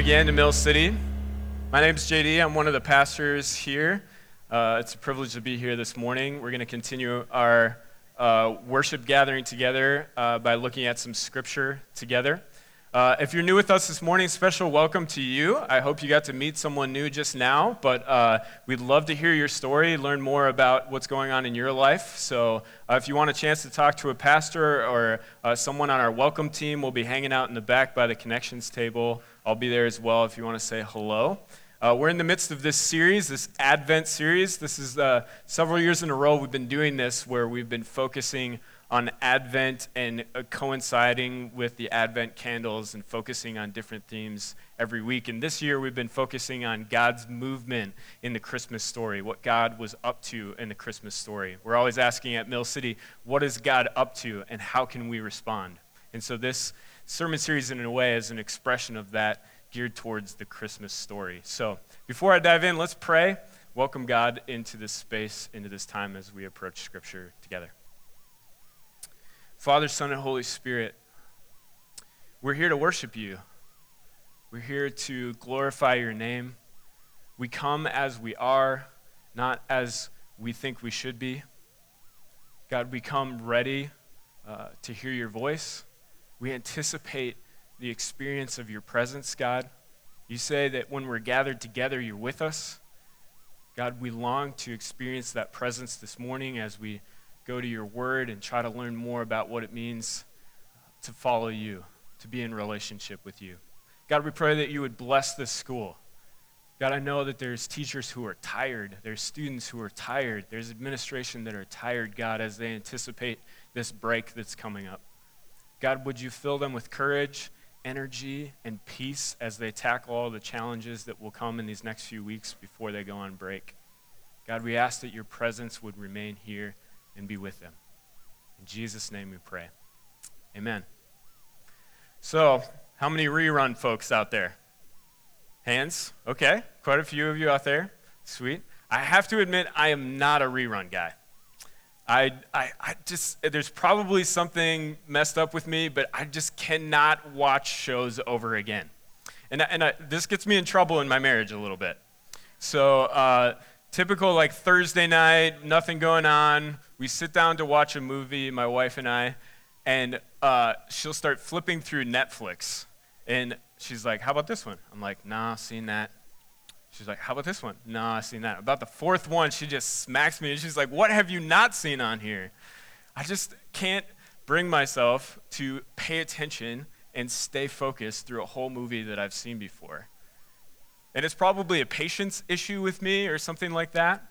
Again to Mill City. My name is JD. I'm one of the pastors here. Uh, it's a privilege to be here this morning. We're going to continue our uh, worship gathering together uh, by looking at some scripture together. Uh, if you're new with us this morning, special welcome to you. I hope you got to meet someone new just now, but uh, we'd love to hear your story, learn more about what's going on in your life. So uh, if you want a chance to talk to a pastor or someone on our welcome team, we'll be hanging out in the back by the connections table. I'll be there as well if you want to say hello. Uh, we're in the midst of this series, this Advent series. This is uh, several years in a row we've been doing this where we've been focusing on Advent and uh, coinciding with the Advent candles and focusing on different themes every week. And this year we've been focusing on God's movement in the Christmas story, what God was up to in the Christmas story. We're always asking at Mill City, what is God up to and how can we respond? And so this sermon series, in a way, is an expression of that geared towards the Christmas story. So before I dive in, let's pray. Welcome God into this space, into this time as we approach Scripture together. Father, Son, and Holy Spirit, we're here to worship you. We're here to glorify your name. We come as we are, not as we think we should be. God, we come ready uh, to hear your voice. We anticipate the experience of your presence, God. You say that when we're gathered together, you're with us. God, we long to experience that presence this morning as we go to your word and try to learn more about what it means to follow you, to be in relationship with you. God, we pray that you would bless this school. God, I know that there's teachers who are tired. There's students who are tired. There's administration that are tired, God, as they anticipate this break that's coming up. God, would you fill them with courage, energy, and peace as they tackle all the challenges that will come in these next few weeks before they go on break? God, we ask that your presence would remain here and be with them. In Jesus' name we pray. Amen. So, how many rerun folks out there? Hands? Okay, quite a few of you out there. Sweet. I have to admit, I am not a rerun guy. I, I, I just, there's probably something messed up with me, but I just cannot watch shows over again. And, and I, this gets me in trouble in my marriage a little bit. So, uh, typical like Thursday night, nothing going on. We sit down to watch a movie, my wife and I, and uh, she'll start flipping through Netflix. And she's like, How about this one? I'm like, Nah, seen that. She's like, How about this one? Nah, I've seen that. About the fourth one, she just smacks me and she's like, What have you not seen on here? I just can't bring myself to pay attention and stay focused through a whole movie that I've seen before. And it's probably a patience issue with me or something like that.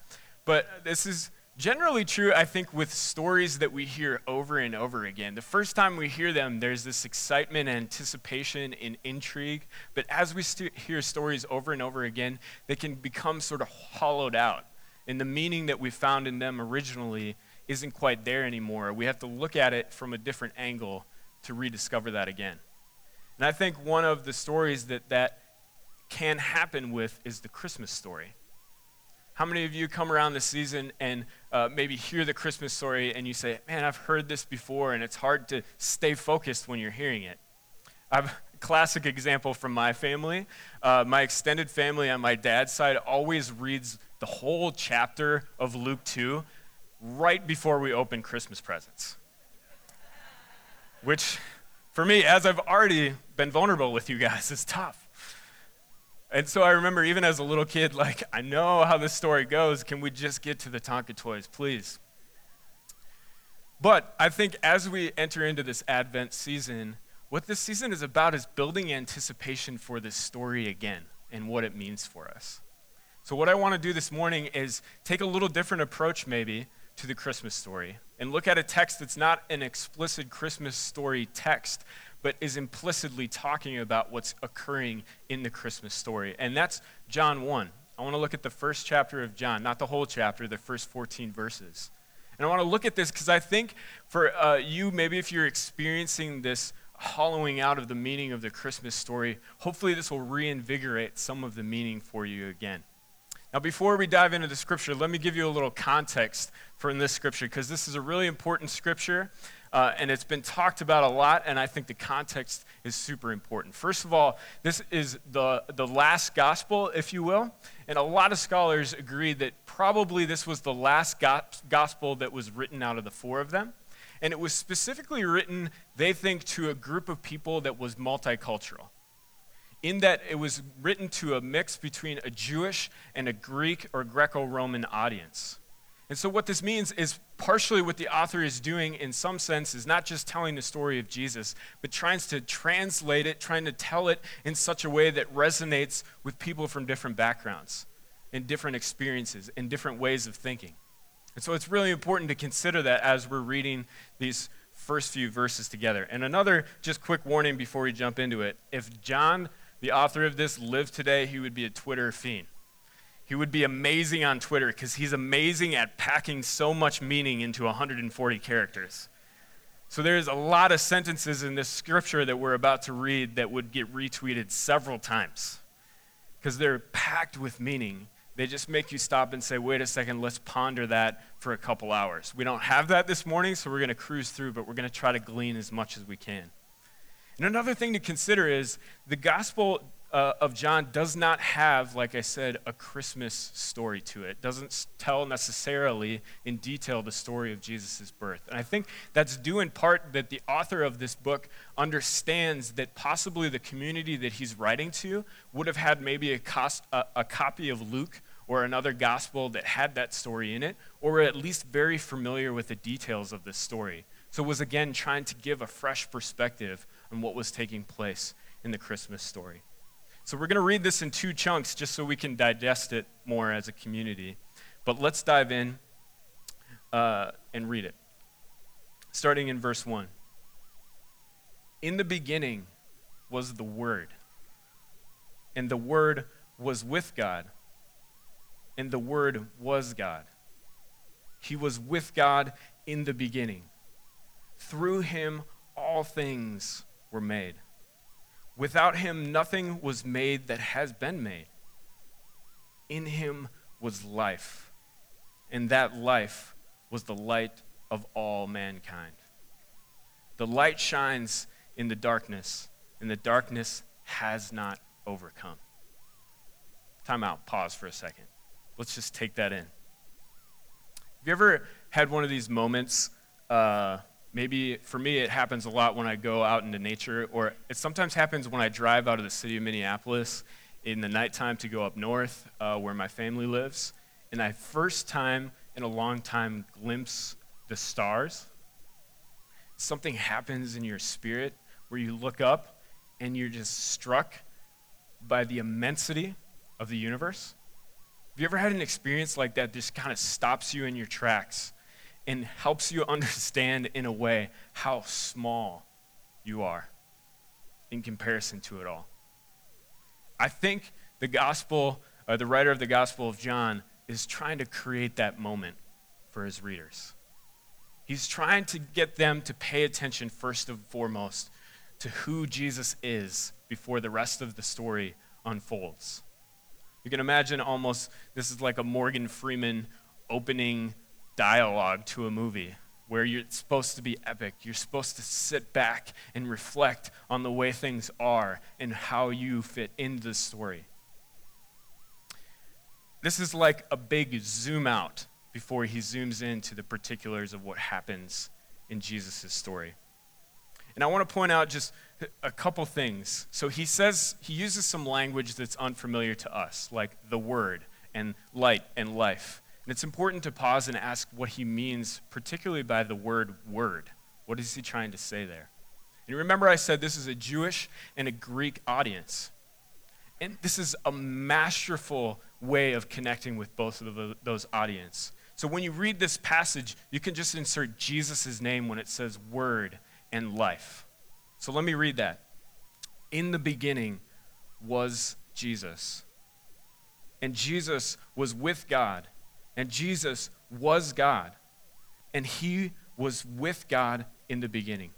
But this is generally true, I think, with stories that we hear over and over again. The first time we hear them, there's this excitement, anticipation, and intrigue. But as we st- hear stories over and over again, they can become sort of hollowed out. And the meaning that we found in them originally isn't quite there anymore. We have to look at it from a different angle to rediscover that again. And I think one of the stories that that can happen with is the Christmas story. How many of you come around this season and uh, maybe hear the Christmas story and you say, Man, I've heard this before, and it's hard to stay focused when you're hearing it? I've a classic example from my family. Uh, my extended family on my dad's side always reads the whole chapter of Luke 2 right before we open Christmas presents. Which, for me, as I've already been vulnerable with you guys, is tough. And so I remember, even as a little kid, like, I know how this story goes. Can we just get to the Tonka toys, please? But I think as we enter into this Advent season, what this season is about is building anticipation for this story again and what it means for us. So, what I want to do this morning is take a little different approach, maybe, to the Christmas story and look at a text that's not an explicit Christmas story text, but is implicitly talking about what's occurring in the Christmas story. And that's John 1. I want to look at the first chapter of John, not the whole chapter, the first 14 verses. And I want to look at this because I think for uh, you, maybe if you're experiencing this hollowing out of the meaning of the Christmas story, hopefully this will reinvigorate some of the meaning for you again. Now, before we dive into the scripture, let me give you a little context in this scripture because this is a really important scripture. Uh, and it's been talked about a lot, and I think the context is super important. First of all, this is the, the last gospel, if you will, and a lot of scholars agree that probably this was the last go- gospel that was written out of the four of them. And it was specifically written, they think, to a group of people that was multicultural in that it was written to a mix between a Jewish and a Greek or Greco Roman audience. And so, what this means is partially what the author is doing, in some sense, is not just telling the story of Jesus, but trying to translate it, trying to tell it in such a way that resonates with people from different backgrounds, and different experiences, and different ways of thinking. And so, it's really important to consider that as we're reading these first few verses together. And another just quick warning before we jump into it if John the author of this, lived today, he would be a Twitter fiend. He would be amazing on Twitter because he's amazing at packing so much meaning into 140 characters. So there's a lot of sentences in this scripture that we're about to read that would get retweeted several times because they're packed with meaning. They just make you stop and say, wait a second, let's ponder that for a couple hours. We don't have that this morning, so we're going to cruise through, but we're going to try to glean as much as we can. And another thing to consider is the Gospel uh, of John does not have, like I said, a Christmas story to it. Doesn't tell necessarily in detail the story of Jesus' birth. And I think that's due in part that the author of this book understands that possibly the community that he's writing to would have had maybe a, cost, a, a copy of Luke or another gospel that had that story in it, or were at least very familiar with the details of this story. So was again trying to give a fresh perspective on what was taking place in the Christmas story. So we're going to read this in two chunks just so we can digest it more as a community. But let's dive in uh, and read it. Starting in verse 1. In the beginning was the Word, and the Word was with God, and the Word was God. He was with God in the beginning. Through him, all things were made. Without him, nothing was made that has been made. In him was life, and that life was the light of all mankind. The light shines in the darkness, and the darkness has not overcome. Time out, pause for a second. Let's just take that in. Have you ever had one of these moments uh, Maybe for me, it happens a lot when I go out into nature, or it sometimes happens when I drive out of the city of Minneapolis in the nighttime to go up north uh, where my family lives. And I first time in a long time glimpse the stars. Something happens in your spirit where you look up and you're just struck by the immensity of the universe. Have you ever had an experience like that just kind of stops you in your tracks? And helps you understand in a way how small you are in comparison to it all. I think the gospel, or the writer of the Gospel of John, is trying to create that moment for his readers. He's trying to get them to pay attention first and foremost to who Jesus is before the rest of the story unfolds. You can imagine almost this is like a Morgan Freeman opening dialogue to a movie where you're supposed to be epic. You're supposed to sit back and reflect on the way things are and how you fit into the story. This is like a big zoom out before he zooms into the particulars of what happens in Jesus' story. And I want to point out just a couple things. So he says, he uses some language that's unfamiliar to us, like the word and light and life. And it's important to pause and ask what he means, particularly by the word word. What is he trying to say there? And remember, I said this is a Jewish and a Greek audience. And this is a masterful way of connecting with both of those audience. So when you read this passage, you can just insert Jesus' name when it says word and life. So let me read that. In the beginning was Jesus. And Jesus was with God and Jesus was God, and he was with God in the beginning.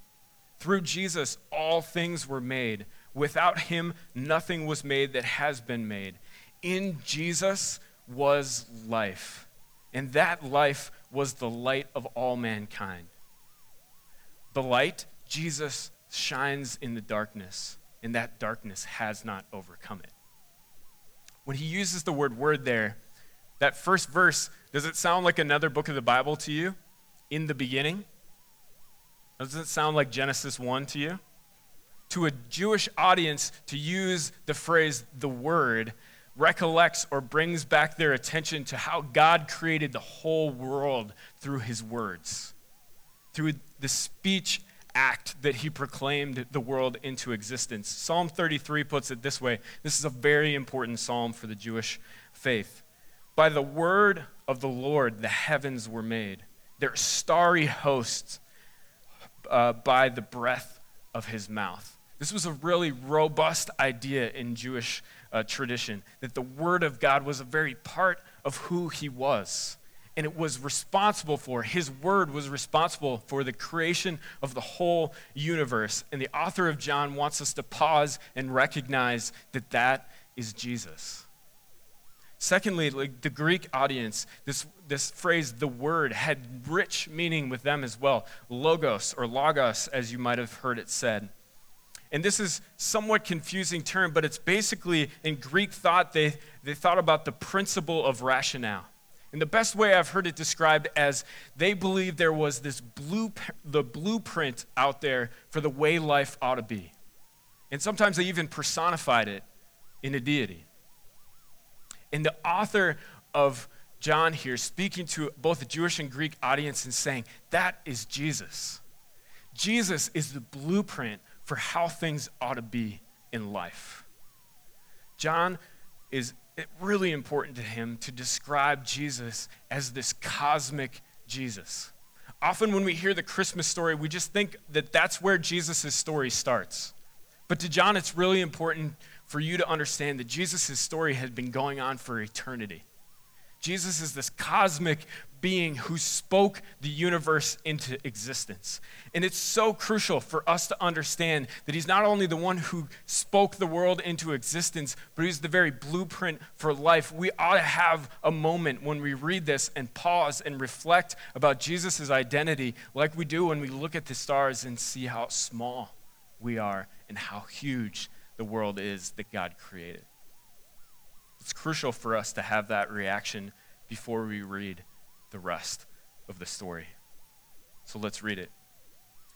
Through Jesus, all things were made. Without him, nothing was made that has been made. In Jesus was life, and that life was the light of all mankind. The light, Jesus, shines in the darkness, and that darkness has not overcome it. When he uses the word word there, that first verse, does it sound like another book of the Bible to you? In the beginning? Does it sound like Genesis 1 to you? To a Jewish audience, to use the phrase the word recollects or brings back their attention to how God created the whole world through his words, through the speech act that he proclaimed the world into existence. Psalm 33 puts it this way this is a very important psalm for the Jewish faith. By the word of the Lord, the heavens were made, their starry hosts uh, by the breath of his mouth. This was a really robust idea in Jewish uh, tradition that the Word of God was a very part of who He was. And it was responsible for, His Word was responsible for the creation of the whole universe. And the author of John wants us to pause and recognize that that is Jesus. Secondly, like the Greek audience, this, this phrase, the word, had rich meaning with them as well. Logos or logos, as you might have heard it said. And this is somewhat confusing term, but it's basically in Greek thought, they, they thought about the principle of rationale. And the best way I've heard it described as they believed there was this blue, the blueprint out there for the way life ought to be. And sometimes they even personified it in a deity. And the author of John here, speaking to both the Jewish and Greek audience and saying, that is Jesus. Jesus is the blueprint for how things ought to be in life. John is really important to him to describe Jesus as this cosmic Jesus. Often, when we hear the Christmas story, we just think that that's where Jesus' story starts. But to John, it's really important for you to understand that Jesus' story has been going on for eternity. Jesus is this cosmic being who spoke the universe into existence. And it's so crucial for us to understand that he's not only the one who spoke the world into existence, but he's the very blueprint for life. We ought to have a moment when we read this and pause and reflect about Jesus' identity, like we do when we look at the stars and see how small we are and how huge the world is that God created. It's crucial for us to have that reaction before we read the rest of the story. So let's read it.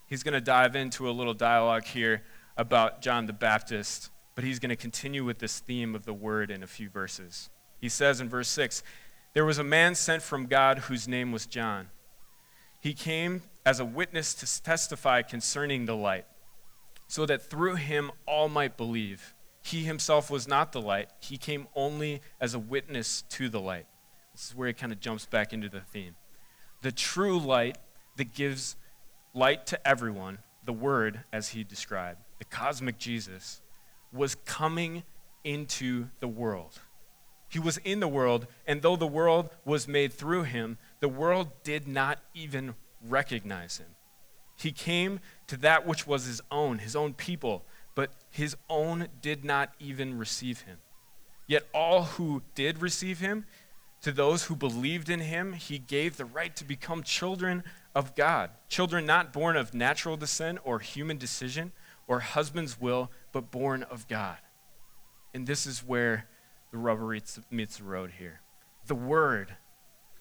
He's going to dive into a little dialogue here about John the Baptist, but he's going to continue with this theme of the word in a few verses. He says in verse 6 There was a man sent from God whose name was John. He came as a witness to testify concerning the light, so that through him all might believe. He himself was not the light, he came only as a witness to the light. This is where it kind of jumps back into the theme. The true light that gives light to everyone, the Word, as he described, the cosmic Jesus, was coming into the world. He was in the world, and though the world was made through him, the world did not even recognize him. He came to that which was his own, his own people, but his own did not even receive him. Yet all who did receive him, to those who believed in him, he gave the right to become children of God. Children not born of natural descent or human decision or husband's will, but born of God. And this is where the rubber meets the road here. The Word,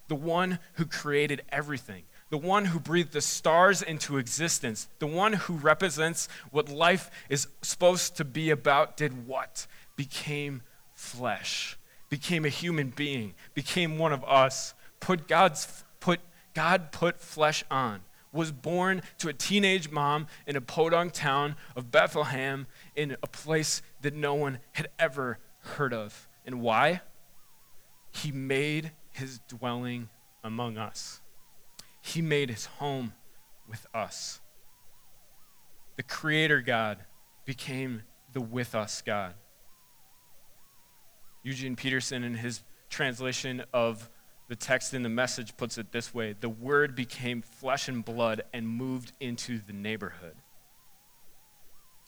the one who created everything, the one who breathed the stars into existence, the one who represents what life is supposed to be about, did what? Became flesh became a human being, became one of us, put God's put God put flesh on, was born to a teenage mom in a podunk town of Bethlehem in a place that no one had ever heard of. And why? He made his dwelling among us. He made his home with us. The Creator God became the with us God. Eugene Peterson, in his translation of the text in the message, puts it this way The Word became flesh and blood and moved into the neighborhood.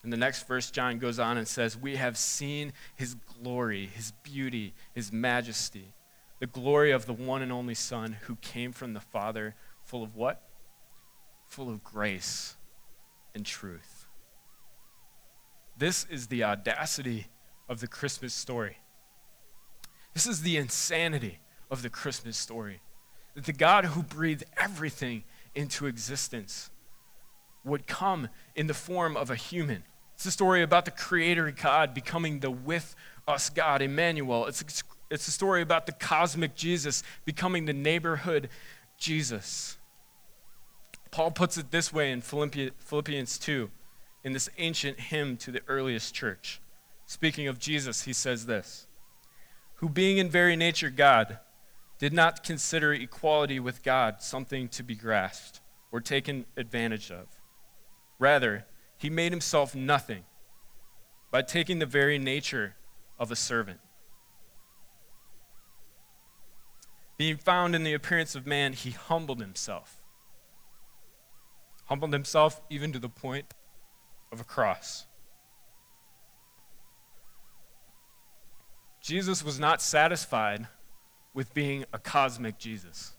In the next verse, John goes on and says, We have seen his glory, his beauty, his majesty, the glory of the one and only Son who came from the Father, full of what? Full of grace and truth. This is the audacity of the Christmas story. This is the insanity of the Christmas story. That the God who breathed everything into existence would come in the form of a human. It's a story about the Creator God becoming the with us God, Emmanuel. It's, it's a story about the cosmic Jesus becoming the neighborhood Jesus. Paul puts it this way in Philippians 2, in this ancient hymn to the earliest church. Speaking of Jesus, he says this Who being in very nature God, did not consider equality with God something to be grasped or taken advantage of. Rather, he made himself nothing by taking the very nature of a servant. Being found in the appearance of man, he humbled himself. Humbled himself even to the point of a cross. Jesus was not satisfied with being a cosmic Jesus.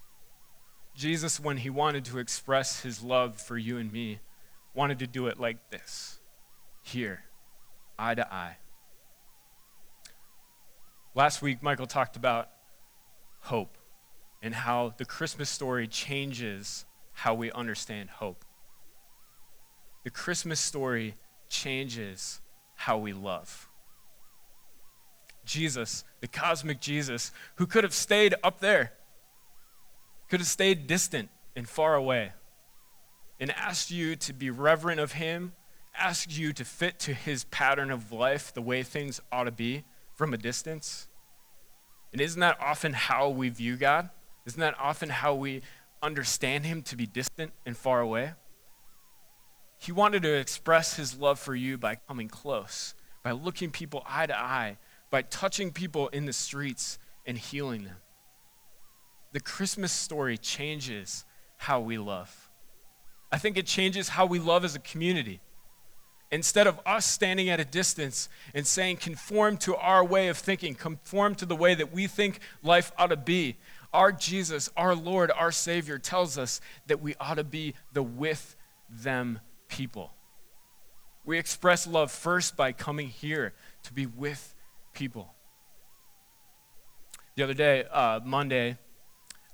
Jesus, when he wanted to express his love for you and me, wanted to do it like this here, eye to eye. Last week, Michael talked about hope and how the Christmas story changes how we understand hope. The Christmas story changes how we love. Jesus, the cosmic Jesus, who could have stayed up there, could have stayed distant and far away, and asked you to be reverent of him, asked you to fit to his pattern of life, the way things ought to be from a distance. And isn't that often how we view God? Isn't that often how we understand him to be distant and far away? He wanted to express his love for you by coming close, by looking people eye to eye, by touching people in the streets and healing them. The Christmas story changes how we love. I think it changes how we love as a community. Instead of us standing at a distance and saying, conform to our way of thinking, conform to the way that we think life ought to be, our Jesus, our Lord, our Savior tells us that we ought to be the with them people. We express love first by coming here to be with people. The other day, uh, Monday,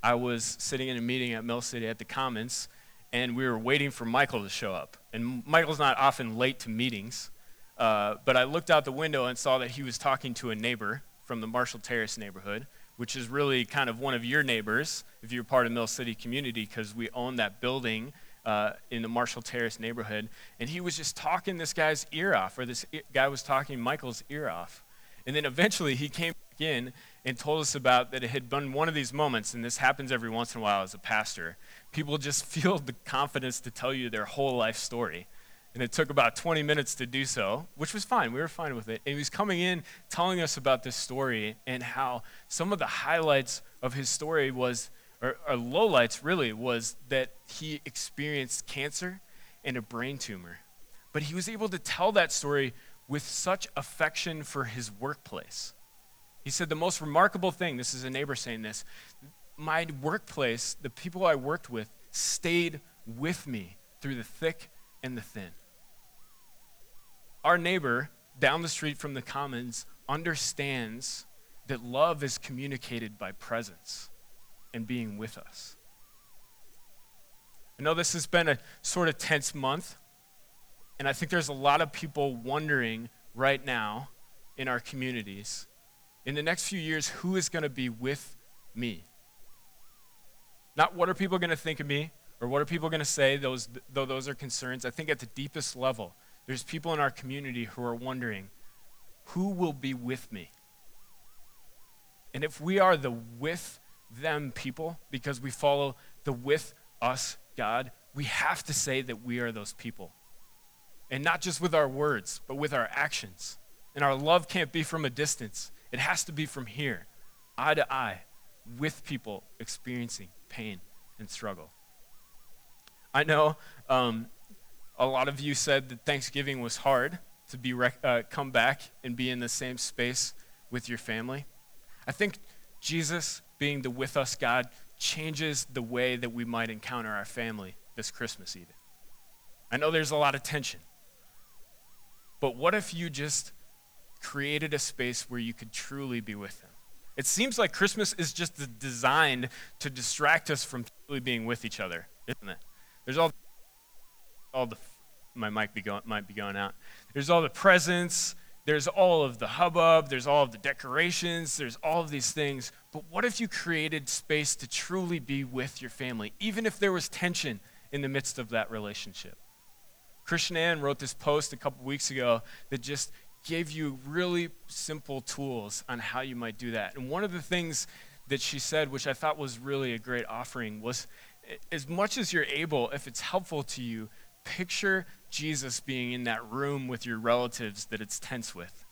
I was sitting in a meeting at Mill City at the Commons, and we were waiting for Michael to show up. And Michael's not often late to meetings, uh, but I looked out the window and saw that he was talking to a neighbor from the Marshall Terrace neighborhood, which is really kind of one of your neighbors if you're part of Mill City community, because we own that building uh, in the Marshall Terrace neighborhood. And he was just talking this guy's ear off, or this guy was talking Michael's ear off. And then eventually he came back in and told us about that it had been one of these moments, and this happens every once in a while as a pastor. People just feel the confidence to tell you their whole life story. And it took about 20 minutes to do so, which was fine. We were fine with it. And he was coming in telling us about this story and how some of the highlights of his story was, or, or lowlights really, was that he experienced cancer and a brain tumor. But he was able to tell that story with such affection for his workplace he said, The most remarkable thing, this is a neighbor saying this, my workplace, the people I worked with, stayed with me through the thick and the thin. Our neighbor down the street from the Commons understands that love is communicated by presence and being with us. I know this has been a sort of tense month, and I think there's a lot of people wondering right now in our communities in the next few years, who is going to be with me? Not what are people going to think of me or what are people going to say, those, though those are concerns. I think at the deepest level, there's people in our community who are wondering, who will be with me? And if we are the with them people, because we follow the with us God, we have to say that we are those people. And not just with our words, but with our actions. And our love can't be from a distance. It has to be from here, eye to eye, with people experiencing pain and struggle. I know um, a lot of you said that Thanksgiving was hard to be rec- uh, come back and be in the same space with your family. I think Jesus being the with us God changes the way that we might encounter our family this Christmas even. I know there's a lot of tension. But what if you just created a space where you could truly be with them? It seems like Christmas is just designed to distract us from truly being with each other, isn't it? There's all, all the, my mic be going, might be going out. There's all the presents, there's all of the hubbub, there's all of the decorations, there's all of these things. But what if you created space to truly be with your family, even if there was tension in the midst of that relationship? Christian Ann wrote this post a couple weeks ago that just gave you really simple tools on how you might do that. And one of the things that she said, which I thought was really a great offering, was as much as you're able, if it's helpful to you, picture Jesus being in that room with your relatives that it's tense with.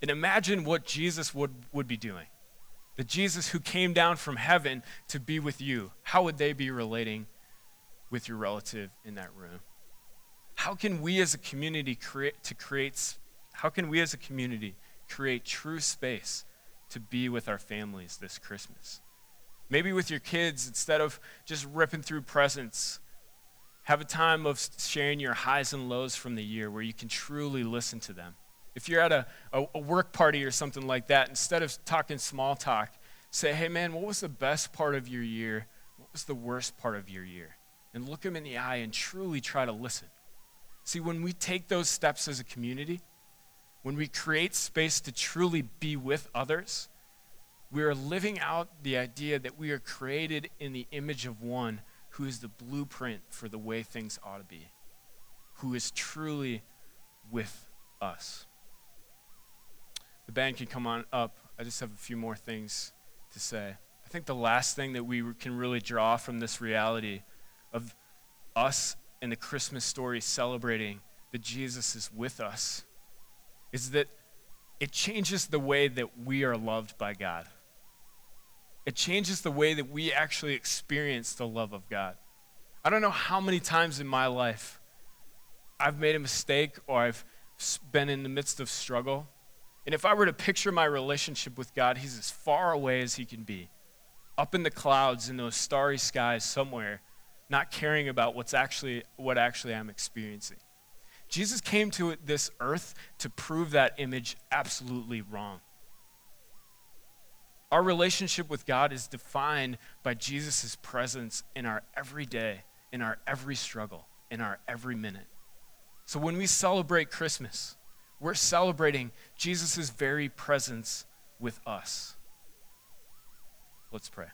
And imagine what Jesus would, would be doing. The Jesus who came down from heaven to be with you. How would they be relating with your relative in that room? How can we as a community create to create how can we as a community create true space to be with our families this Christmas? Maybe with your kids, instead of just ripping through presents, have a time of sharing your highs and lows from the year where you can truly listen to them. If you're at a, a, a, work party or something like that, instead of talking small talk, say, hey man, what was the best part of your year? What was the worst part of your year? And look them in the eye and truly try to listen. See, when we take those steps as a community, when we create space to truly be with others, we are living out the idea that we are created in the image of one who is the blueprint for the way things ought to be, who is truly with us. The band can come on up. I just have a few more things to say. I think the last thing that we can really draw from this reality of us and the Christmas story celebrating that Jesus is with us is that it changes the way that we are loved by God. It changes the way that we actually experience the love of God. I don't know how many times in my life I've made a mistake or I've been in the midst of struggle. And if I were to picture my relationship with God, He's as far away as He can be, up in the clouds in those starry skies somewhere, not caring about what's actually what actually I'm experiencing. Jesus came to this earth to prove that image absolutely wrong. Our relationship with God is defined by Jesus' presence in our every day, in our every struggle, in our every minute. So when we celebrate Christmas, we're celebrating Jesus' very presence with us. Let's pray.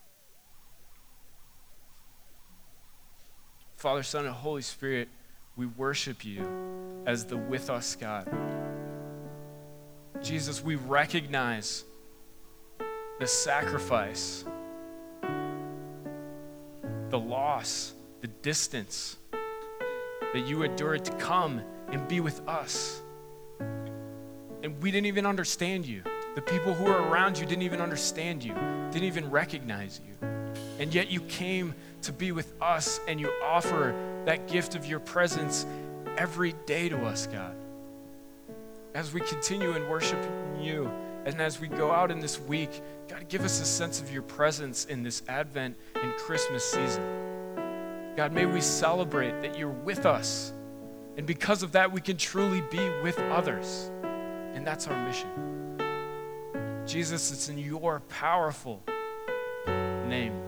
Father, Son, and Holy Spirit, we worship you as the with us God. Jesus, we recognize the sacrifice, the loss, the distance that you endured to come and be with us. And we didn't even understand you. The people who were around you didn't even understand you, didn't even recognize you. And yet you came to be with us and you offer that gift of your presence every day to us, God. As we continue in worshiping you, and as we go out in this week, God, give us a sense of your presence in this Advent and Christmas season. God, may we celebrate that you're with us. And because of that, we can truly be with others. And that's our mission. Jesus, it's in your powerful name